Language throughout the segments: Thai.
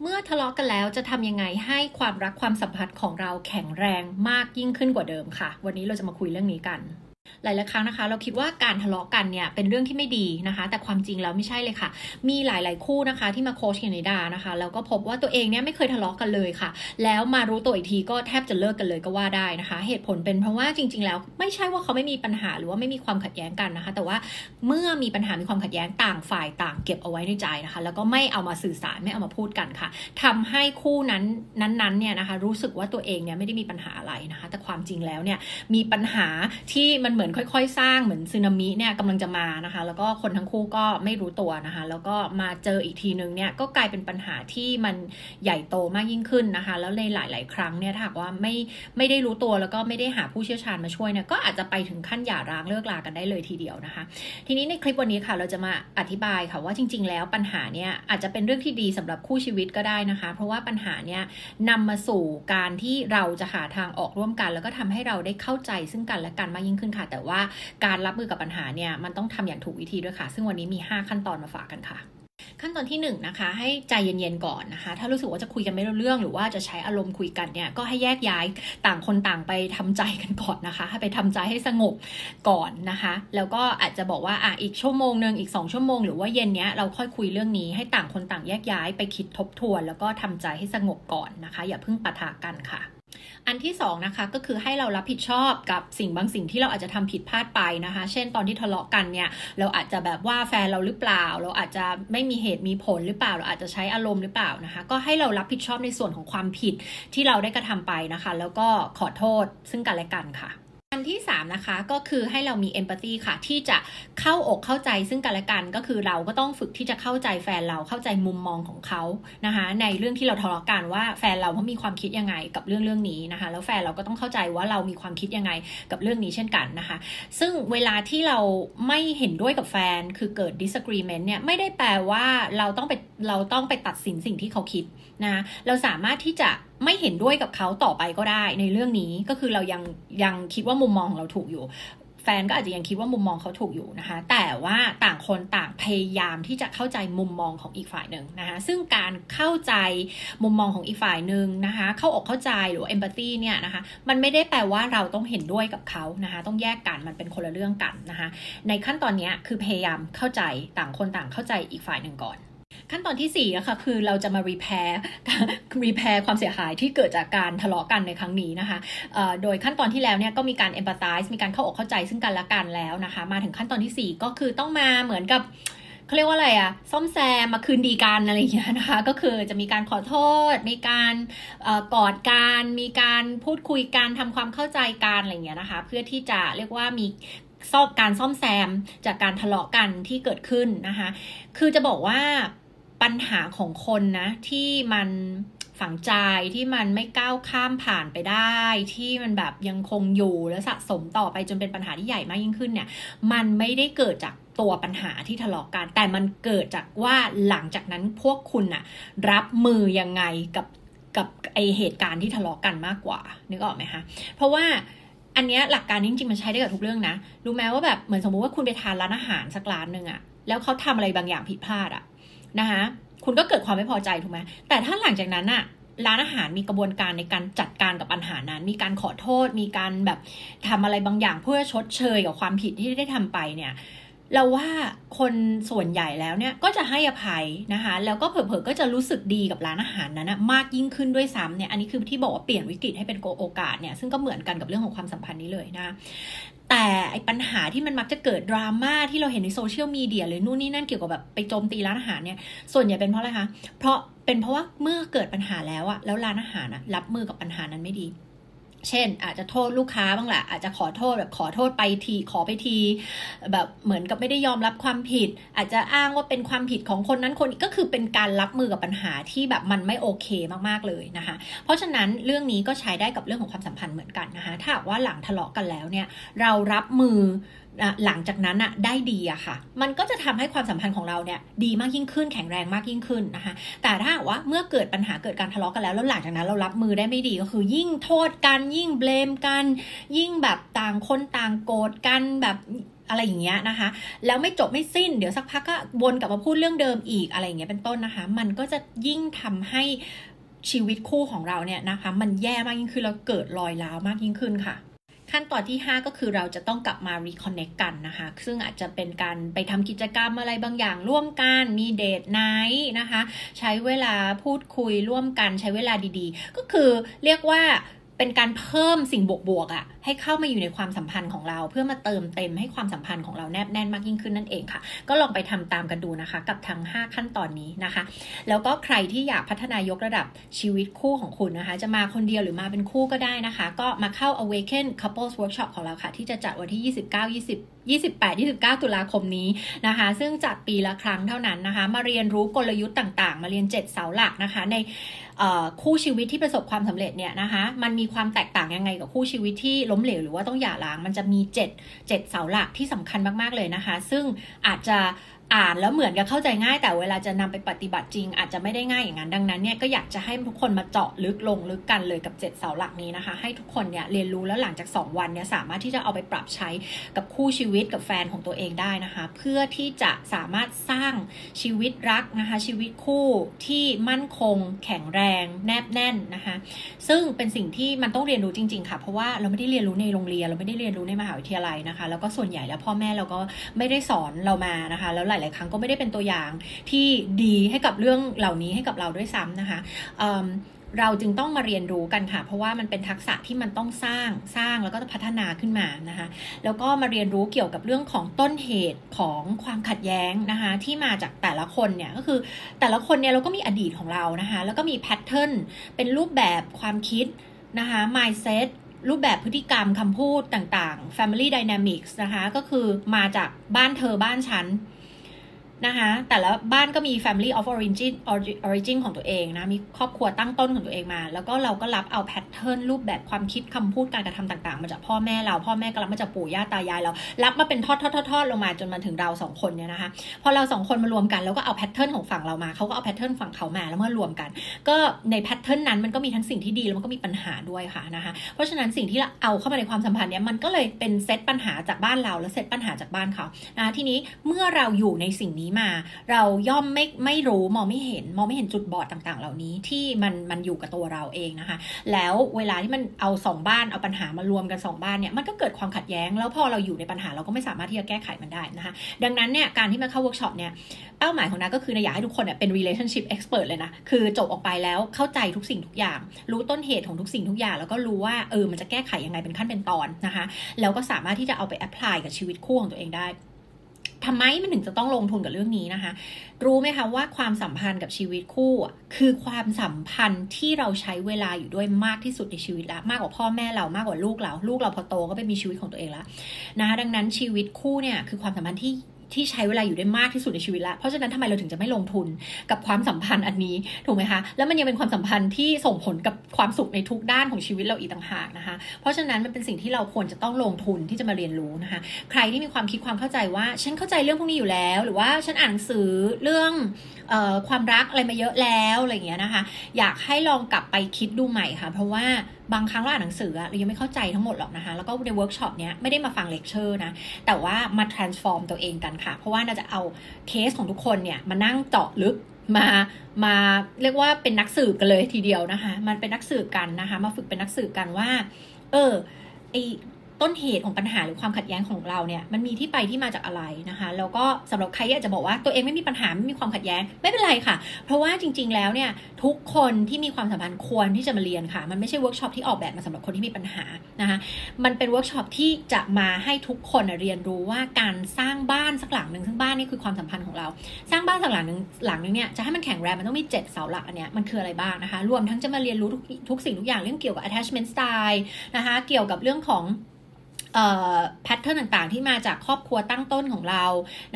เมื่อทะเลาะกันแล้วจะทำยังไงให้ความรักความสัมพันธ์ของเราแข็งแรงมากยิ่งขึ้นกว่าเดิมค่ะ วันนี้เราจะมาคุยเรื่องนี้กัน หลายๆครั้งนะคะ เราคิดว่าการทะเลาะกันเนี่ยเป็นเรื่องที่ไม่ดีนะคะ แต่ความจริงแล้วไม่ใช่เลยค่ะ มีหลายๆคู่นะคะที่มาโค้ชกันในดานะคะแล้วก็พบว่าตัวเองเนี่ยไม่เคยทะเลาะกันเลยค่ะ แล้วมารู้ตัวอีกทีก็แทบจะเลิกกันเลยก็ว่าได้นะคะ เหตุผลเป็นเพราะว่าจริง ๆ แล้วไม่ใช่ว่าเขาไม่มีปัญหาหรือว่าไม่มีความขัดแย้งกันนะคะ แต่ว่าเมื่อมีปัญหามีความขัดแย้งต่างฝ่ายต่างเก็บเอาไว้ในใจนะคะ แล้วก็ไม่เอามาสื่อสารไม่เอามาพูดกันค่ะทำให้คู่นั้นนั้นๆเนี่ยนะคะ รู้สึกว่าตัวเองเนี่ยไม่ได้มีปัญหาอะไรนะคะ แต่ความจริงแล้วเนี่ยมีปัญหาที่มันเหมือนค่อย ๆ สร้างเหมือนสึนามิเนี่ยกำลังจะมานะคะ แล้วก็คนทั้งคู่ก็ไม่รู้ตัวนะคะ แล้วก็มาเจออีกทีนึงเนี่ยก็กลายเป็นปัญหาที่มันใหญ่โตมากยิ่งขึ้นนะคะ แล้วในหลาย ๆ ครั้งเนี่ยถ้าหากว่าไม่ไม่ได้รู้ตัวแล้วก็ไม่ได้หาผู้เชี่ยวชาญมาช่วยเนี่ยก็อาจจะไปถึงขั้นหย่าร้างเลิกลากันได้เลยทีเดียวนะคะ ทีนี้ในคลิปวันนี้ค่ะเราจะมาอธิบายค่ะว่าจริง ๆ แล้วปัญหาเนี่ยอาจจะเป็นเรื่องที่ดีสำหรับคู่ชีวิตก็ได้นะคะ เพราะว่าปัญหาเนี่ยนำมาสู่การที่เราจะหาทางออกร่วมกัน แล้วก็ทำให้เราได้เข้าใจซึ่งกันและกันมากยิ่งขึ้นค่ะแต่ว่าการรับมือกับปัญหาเนี่ยมันต้องทำอย่างถูกวิธีด้วยค่ะ ซึ่งวันนี้มี 5 ขั้นตอนมาฝากกันค่ะขั้นตอนที่1นนะคะให้ใจเย็นๆก่อนนะคะ ถ้ารู้สึกว่าจะคุยกันไม่รู้เรื่อง หรือว่าจะใช้อารมณ์คุยกันเนี่ยก็ให้แยกย้ายต่างคนต่างไปทำใจกันก่อนนะคะให้ไปทำใจให้สงบก่อนนะคะ แล้วก็อาจจะบอกว่าอะอีกชั่วโมงหนึ่งอีก 2 ชั่วโมงหรือว่าเย็นเนี้ยเราค่อยคุยเรื่องนี้ให้ต่างคนต่างแยกย้ายไปคิดทบทวน แล้วก็ทำใจให้สงบก่อนนะคะ อย่าเพิ่งปะทะกันค่ะ อันที่2นะคะก็คือให้เรารับผิดชอบกับสิ่งบางสิ่งที่เราอาจจะทำผิดพลาดไปนะคะ เช่นตอนที่ทะเลาะกันเนี่ยเราอาจจะแบบว่าแฟนเราหรือเปล่า เราอาจจะไม่มีเหตุมีผลหรือเปล่า เราอาจจะใช้อารมณ์หรือเปล่านะคะ ก็ให้เรารับผิดชอบในส่วนของความผิดที่เราได้กระทำไปนะคะ แล้วก็ขอโทษซึ่งกันและกันค่ะ ที่ 3 นะคะ ก็คือให้เรามีเอมพัตตีค่ะ ที่จะเข้าอกเข้าใจซึ่งกันและกันก็คือเราก็ต้องฝึกที่จะเข้าใจแฟนเราเข้าใจมุมมองของเขานะคะ ในเรื่องที่เราทะเลาะกันว่าแฟนเราเขามีความคิดยังไงกับเรื่องเรื่องนี้นะคะ แล้วแฟนเราก็ต้องเข้าใจว่าเรามีความคิดยังไงกับเรื่องนี้เช่นกันนะคะ ซึ่งเวลาที่เราไม่เห็นด้วยกับแฟนคือเกิด disagreement เนี่ยไม่ได้แปลว่าเราต้องไปเราต้องไปตัดสินสิ่งที่เขาคิดนะ เราสามารถที่จะ ไม่เห็นด้วยกับเขาต่อไปก็ได้ในเรื่องนี้ก็คือเรายังยังคิดว่ามุมมองของเราถูกอยู่ แฟนก็อาจจะยังคิดว่ามุมมองเขาถูกอยู่นะคะ แต่ว่าต่างคนต่างพยายามที่จะเข้าใจมุมมองของอีกฝ่ายหนึ่งนะคะซึ่งการเข้าใจมุมมองของอีกฝ่ายหนึ่งนะคะเข้าอกเข้าใจหรือเอมพัตตีเนี่ยนะคะมันไม่ได้แปลว่าเราต้องเห็นด้วยกับเขานะคะต้องแยกกันมันเป็นคนละเรื่องกันนะคะในขั้นตอนนี้คือพยายามเข้าใจต่างคนต่างเข้าใจอีกฝ่ายหนึ่งก่อน ขั้นตอนที่4นะคะคือเราจะมา repair repair ความเสียหายที่เกิดจากการทะเลาะกันในครั้งนี้นะคะโดยขั้นตอนที่แล้วเนี่ยก็มีการ empathize มีการเข้าอกเข้าใจซึ่งกันและกันแล้วนะคะ มาถึงขั้นตอนที่ 4 ก็คือต้องมาเหมือนกับเขาเรียกว่าอะไรอะซ่อมแซมมาคืนดีกันอะไรอย่างเงี้ยนะคะ ก็คือจะมีการขอโทษ มีการกอดกันมีการพูดคุยกันทำความเข้าใจกันอะไรอย่างเงี้ยนะคะ เพื่อที่จะเรียกว่ามีซ่อมการซ่อมแซมจากการทะเลาะกันที่เกิดขึ้นนะคะ คือจะบอกว่า ปัญหาของคนนะ ที่มันฝังใจที่มันไม่ก้าวข้ามผ่านไปได้ ที่มันแบบยังคงอยู่และสะสมต่อไปจนเป็นปัญหาที่ใหญ่มากยิ่งขึ้นเนี่ย มันไม่ได้เกิดจากตัวปัญหาที่ทะเลาะกันแต่มันเกิดจากว่าหลังจากนั้นพวกคุณอะรับมือยังไงกับกับไอเหตุการณ์ที่ทะเลาะกันมากกว่านึกออกไหมคะเพราะว่าอันนี้หลักการจริงๆมันใช้ได้กับทุกเรื่องนะรู้ไหมว่าแบบเหมือนสมมุติว่าคุณไปทานร้านอาหารสักร้านหนึ่งอะแล้วเขาทำอะไรบางอย่างผิดพลาดอะ นะคะคุณก็เกิดความไม่พอใจถูกไหมแต่ถ้าหลังจากนั้นอะร้านอาหารมีกระบวนการในการจัดการกับปัญหานั้น มีการขอโทษ มีการแบบทำอะไรบางอย่างเพื่อชดเชยกับความผิดที่ได้ทำไปเนี่ย เราว่าคนส่วนใหญ่แล้วเนี่ยก็จะให้อภัยนะคะ แล้วก็เผลอๆก็จะรู้สึกดีกับร้านอาหารนั้นนะมากยิ่งขึ้นด้วยซ้ำเนี่ยอันนี้คือที่บอกว่าเปลี่ยนวิกฤตให้เป็นโอกาสเนี่ยซึ่งก็เหมือนกันกับเรื่องของความสัมพันธ์นี้เลยนะแต่ไอปัญหาที่มันมักจะเกิดดราม่าที่เราเห็นในโซเชียลมีเดียหรือนู่นนี่นั่นเกี่ยวกับแบบไปโจมตีร้านอาหารเนี่ยส่วนใหญ่เป็นเพราะอะไรคะเพราะเป็นเพราะว่าเมื่อเกิดปัญหาแล้วอะแล้วร้านอาหารอะรับมือกับปัญหานั้นไม่ดี เช่น อาจจะโทษลูกค้าบ้างแหละอาจจะขอโทษแบบขอโทษไปทีขอไปที แบบเหมือนกับไม่ได้ยอมรับความผิด อาจจะอ้างว่าเป็นความผิดของคนนั้นคนนี้ก็คือเป็นการรับมือกับปัญหาที่แบบมันไม่โอเคมากๆเลยนะคะ เพราะฉะนั้นเรื่องนี้ก็ใช้ได้กับเรื่องของความสัมพันธ์เหมือนกันนะคะถ้าว่าหลังทะเลาะกันแล้วเนี่ยเรารับมือ หลังจากนั้นอะได้ดีอะค่ะ มันก็จะทำให้ความสัมพันธ์ของเราเนี่ยดีมากยิ่งขึ้นแข็งแรงมากยิ่งขึ้นนะคะ แต่ถ้าว่าเมื่อเกิดปัญหาเกิดการทะเลาะกันแล้วแล้วหลังจากนั้นเรารับมือได้ไม่ดีก็คือยิ่งโทษกันยิ่งเบลมกัน ยิ่งแบบต่างคนต่างโกรธกันแบบอะไรอย่างเงี้ยนะคะ แล้วไม่จบไม่สิ้นเดี๋ยวสักพักก็วนกลับมาพูดเรื่องเดิมอีกอะไรอย่างเงี้ยเป็นต้นนะคะ มันก็จะยิ่งทำให้ชีวิตคู่ของเราเนี่ยนะคะ มันแย่มากยิ่งขึ้นแล้วเกิดรอยร้าวมากยิ่งขึ้นค่ะ ขั้นตอนที่ 5 ก็คือเราจะต้องกลับมา reconnect กันนะคะ ซึ่งอาจจะเป็นการไปทำกิจกรรมอะไรบางอย่างร่วมกัน มี date night นะคะ ใช้เวลาพูดคุยร่วมกันใช้เวลาดีๆ ก็คือเรียกว่าเป็นการเพิ่มสิ่งบวกๆอะค่ะ ให้เข้ามาอยู่ในความสัมพันธ์ของเรา เพื่อมาเติมเต็มให้ความสัมพันธ์ของเราแนบแน่นมากยิ่งขึ้นนั่นเองค่ะ ก็ลองไปทำตามกันดูนะคะ กับทั้ง 5 ขั้นตอนนี้นะคะ แล้วก็ใครที่อยากพัฒนายกระดับชีวิตคู่ของคุณนะคะ จะมาคนเดียวหรือมาเป็นคู่ก็ได้นะคะ ก็มาเข้า Awaken Couples Workshop ของเราค่ะ ที่จะจัดวันที่ 29 20 28 29 ตุลาคมนี้นะคะ ซึ่งจัดปีละครั้งเท่านั้นนะคะ มาเรียนรู้กลยุทธ์ต่างๆ มาเรียน 7 เสาหลักนะคะ ในคู่ชีวิตที่ประสบความสำเร็จเนี่ยนะคะ มันมีความแตกต่างยังไงกับคู่ชีวิตที่ล้มเหลวหรือว่าต้องหย่าร้างมันจะมี7 7เสาหลักที่สำคัญมากๆเลยนะคะ ซึ่งอาจจะ อ่านแล้วเหมือนกับเข้าใจง่าย แต่เวลาจะนำไปปฏิบัติจริง อาจจะไม่ได้ง่ายอย่างนั้นดังนั้นเนี่ยก็อยากจะให้ทุกคนมาเจาะลึกลงลึกกันเลยกับ 7 เสาหลักนี้นะคะ ให้ทุกคนเนี่ยเรียนรู้แล้วหลังจาก 2 วันเนี่ยสามารถที่จะเอาไปปรับใช้กับคู่ชีวิตกับแฟนของตัวเองได้นะคะ เพื่อที่จะสามารถสร้างชีวิตรักนะคะ ชีวิตคู่ที่มั่นคง แข็งแรง แนบแน่นนะคะ ซึ่งเป็นสิ่งที่มันต้องเรียนรู้จริง ๆ ค่ะ เพราะว่าเราไม่ได้เรียนรู้ในโรงเรียนเราไม่ได้เรียนรู้ในมหาวิทยาลัยนะคะ แล้วก็ส่วนใหญ่แล้วพ่อแม่เราก็ไม่ได้สอนเรามานะคะ แล้วหลายๆ ครั้งก็ไม่ได้เป็นตัวอย่างที่ดีให้กับเรื่องเหล่านี้ให้กับเราด้วยซ้ำนะคะเราจึงต้องมาเรียนรู้กันค่ะ เพราะว่ามันเป็นทักษะที่มันต้องสร้างสร้างแล้วก็พัฒนาขึ้นมานะคะ แล้วก็มาเรียนรู้เกี่ยวกับเรื่องของต้นเหตุของความขัดแย้งนะคะ ที่มาจากแต่ละคนเนี่ยก็คือแต่ละคนเนี่ยเราก็มีอดีตของเรานะคะ แล้วก็มีแพทเทิร์นเป็นรูปแบบความคิดนะคะ mindset รูปแบบพฤติกรรมคำพูดต่างๆ family dynamics นะคะ ก็คือมาจากบ้านเธอบ้านฉัน นะคะแต่ละบ้านก็มี family of origin origin ของตัวเองนะมีครอบครัวตั้งต้นของตัวเองมา แล้วก็เราก็รับเอาแพทเทิร์นรูปแบบความคิดคำพูดการกระทำต่างๆ มาจากพ่อแม่เราพ่อแม่ก็รับมาจากปู่ย่าตายายเรารับมาเป็นทอดทอดทอดลงมาจนมาถึงเราสองคนเนี่ยนะคะพอเราสองคนมารวมกันแล้วก็เอา pattern ของฝั่งเรามาเขาก็เอา pattern ฝั่งเขามาแล้วเมื่อรวมกัน ก็ใน pattern นั้นมันก็มีทั้งสิ่งที่ดีแล้วมันก็มีปัญหาด้วยค่ะนะคะเพราะฉะนั้นสิ่งที่เราเอาเข้ามาในความสัมพันธ์เนี้ยมันก็เลยเป็นเซตปัญหาจากบ้านเราแล้วเซตปัญหาจากบ้านเขานะทีนี้เมื่อเราอยู่ในสิ่งนี้มา เราย่อมไม่ไม่รู้มองไม่เห็นมองไม่เห็นจุดบอดต่างๆ เหล่านี้ที่มันมันอยู่กับตัวเราเองนะคะ แล้วเวลาที่มันเอาสองบ้านเอาปัญหามารวมกันสองบ้านเนี่ยมันก็เกิดความขัดแย้ง แล้วพอเราอยู่ในปัญหาเราก็ไม่สามารถที่จะแก้ไขมันได้นะคะดังนั้นเนี่ยการที่มาเข้าเวิร์กช็อปเนี่ยเป้าหมายของดาก็คืออยากให้ทุกคนเนี่ยเป็น relationship expert เลยนะคือจบออกไปแล้วเข้าใจทุกสิ่งทุกอย่าง รู้ต้นเหตุของทุกสิ่งทุกอย่าง แล้วก็รู้ว่าเออมันจะแก้ไขยังไงเป็นขั้นเป็นตอนนะคะแล้วก็สามารถที่จะเอาไป apply กับชีวิตคู่ของตัวเองได้ ทำไมมันถึงจะต้องลงทุนกับเรื่องนี้นะคะ รู้ไหมคะว่าความสัมพันธ์กับชีวิตคู่ คือความสัมพันธ์ที่เราใช้เวลาอยู่ด้วยมากที่สุดในชีวิตละมากกว่าพ่อแม่เรามากกว่าลูกเรา ลูกเราพอโตก็ไปมีชีวิตของตัวเองแล้วนะคะดังนั้นชีวิตคู่เนี่ยคือความสัมพันธ์ที่ ที่ใช้เวลาอยู่ได้มากที่สุดในชีวิตแล้วเพราะฉะนั้นทำไมเราถึงจะไม่ลงทุนกับความสัมพันธ์อันนี้ถูกไหมคะแล้วมันยังเป็นความสัมพันธ์ที่ส่งผลกับความสุขในทุกด้านของชีวิตเราอีกต่างหากนะคะ เพราะฉะนั้นมันเป็นสิ่งที่เราควรจะต้องลงทุนที่จะมาเรียนรู้นะคะ ใครที่มีความคิดความเข้าใจว่า ฉันเข้าใจเรื่องพวกนี้อยู่แล้ว หรือว่าฉันอ่านหนังสือเรื่องออความรักอะไรมาเยอะแล้วอะไรอย่างเงี้ยนะคะ อยากให้ลองกลับไปคิดดูใหม่ค่ะ เพราะว่า บางครั้งเราอ่านหนังสือเรายังไม่เข้าใจทั้งหมดหรอกนะคะ แล้วก็ในเวิร์กช็อปเนี้ยไม่ได้มาฟังเลคเชอร์นะ แต่ว่ามา transform ตัวเองกันค่ะ เพราะว่าเราจะเอาเคสของทุกคนเนี่ยมานั่งเจาะลึกมามาเรียกว่าเป็นนักสืบกันเลยทีเดียวนะคะ มันเป็นนักสืบกันนะคะ มาฝึกเป็นนักสืบกันว่า เออไอ ต้นเหตุของปัญหาหรือความขัดแย้งของเราเนี่ยมันมีที่ไปที่มาจากอะไรนะคะแล้วก็สำหรับใครที่อาจจะบอกว่าตัวเองไม่มีปัญหาไม่มีความขัดแย้งไม่เป็นไรค่ะ เพราะว่าจริง ๆ แล้วเนี่ยทุกคนที่มีความสัมพันธ์ควรที่จะมาเรียนค่ะ มันไม่ใช่เวิร์กช็อปที่ออกแบบมาสำหรับคนที่มีปัญหานะคะมันเป็นเวิร์กช็อปที่จะมาให้ทุกคนเรียนรู้ว่าการสร้างบ้านสักหลังหนึ่งซึ่งบ้านนี่คือความสัมพันธ์ของเรา สร้างบ้านสักหลังหนึ่งหลังนึงเนี่ยจะให้มันแข็งแรงมันต้องมี7เสาหลักอันเนี้ยมันคืออะไรบ้างนะคะรวมทั้งจะมาเรียนรู้ทุกทุกสิ่งทุกอย่างเรื่องเกี่ยวกับ attachment style นะคะเกี่ยวกับเรื่องของ pattern ต่างๆ ที่มาจากครอบครัวตั้งต้นของเรา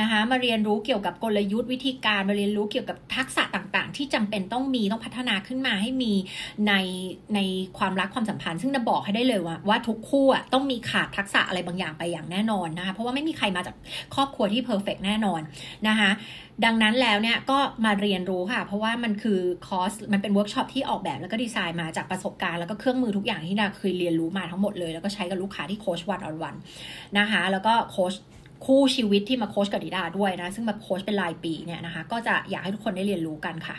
นะคะมาเรียนรู้เกี่ยวกับกลยุทธ์วิธีการมาเรียนรู้เกี่ยวกับทักษะต่างๆ ที่จำเป็นต้องมีต้องพัฒนาขึ้นมาให้มีในในความรักความสัมพันธ์ ซึ่งจะบอกให้ได้เลยว่าว่าทุกคู่ต้องมีขาดทักษะอะไรบางอย่างไปอย่างแน่นอนนะคะเพราะว่าไม่มีใครมาจากครอบครัวที่ perfect แน่นอนนะคะดังนั้นแล้วเนี่ยก็มาเรียนรู้ค่ะ เพราะว่ามันคือคอร์สมันเป็นเวิร์กช็อปที่ออกแบบแล้วก็ดีไซน์มาจากประสบการณ์แล้วก็เครื่องมือทุกอย่างที่ดาเคยเรียนรู้มาทั้งหมดเลยแล้วก็ใช้กับลูกค้าที่โค้ช one on oneนะคะแล้วก็โค้ชคู่ชีวิตที่มาโค้ชกับดิดาด้วยนะซึ่งมาโค้ชเป็นรายปีเนี่ยนะคะก็จะอยากให้ทุกคนได้เรียนรู้กันค่ะ